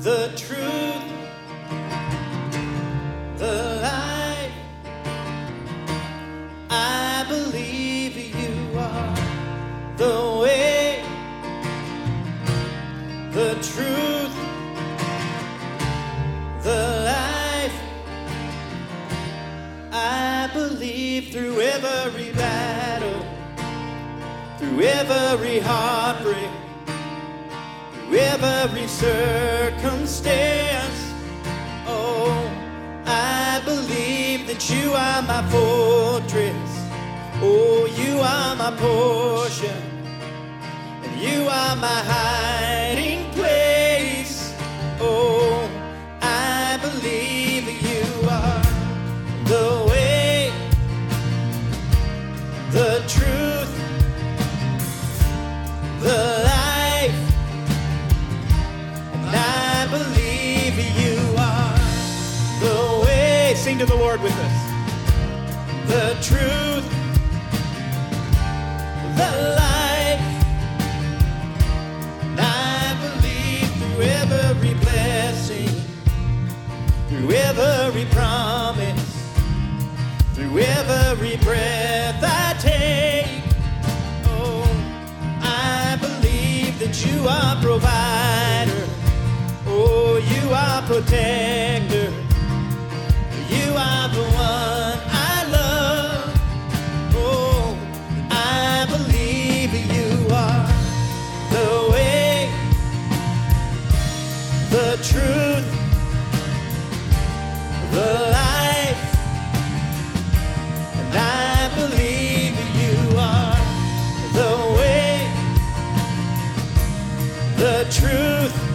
the truth, the light. I believe you are the way, the truth, the life. I believe through every battle, through every heartbreak, through every search circumstance. Oh, I believe that you are my fortress. Oh, you are my portion, and you are my hiding place. Oh, I believe that you are the way, the truth, to the Lord with us. The truth, the life, I believe through every blessing, through every promise, through every breath I take. Oh, I believe that you are provider. Oh, you are protector. the truth.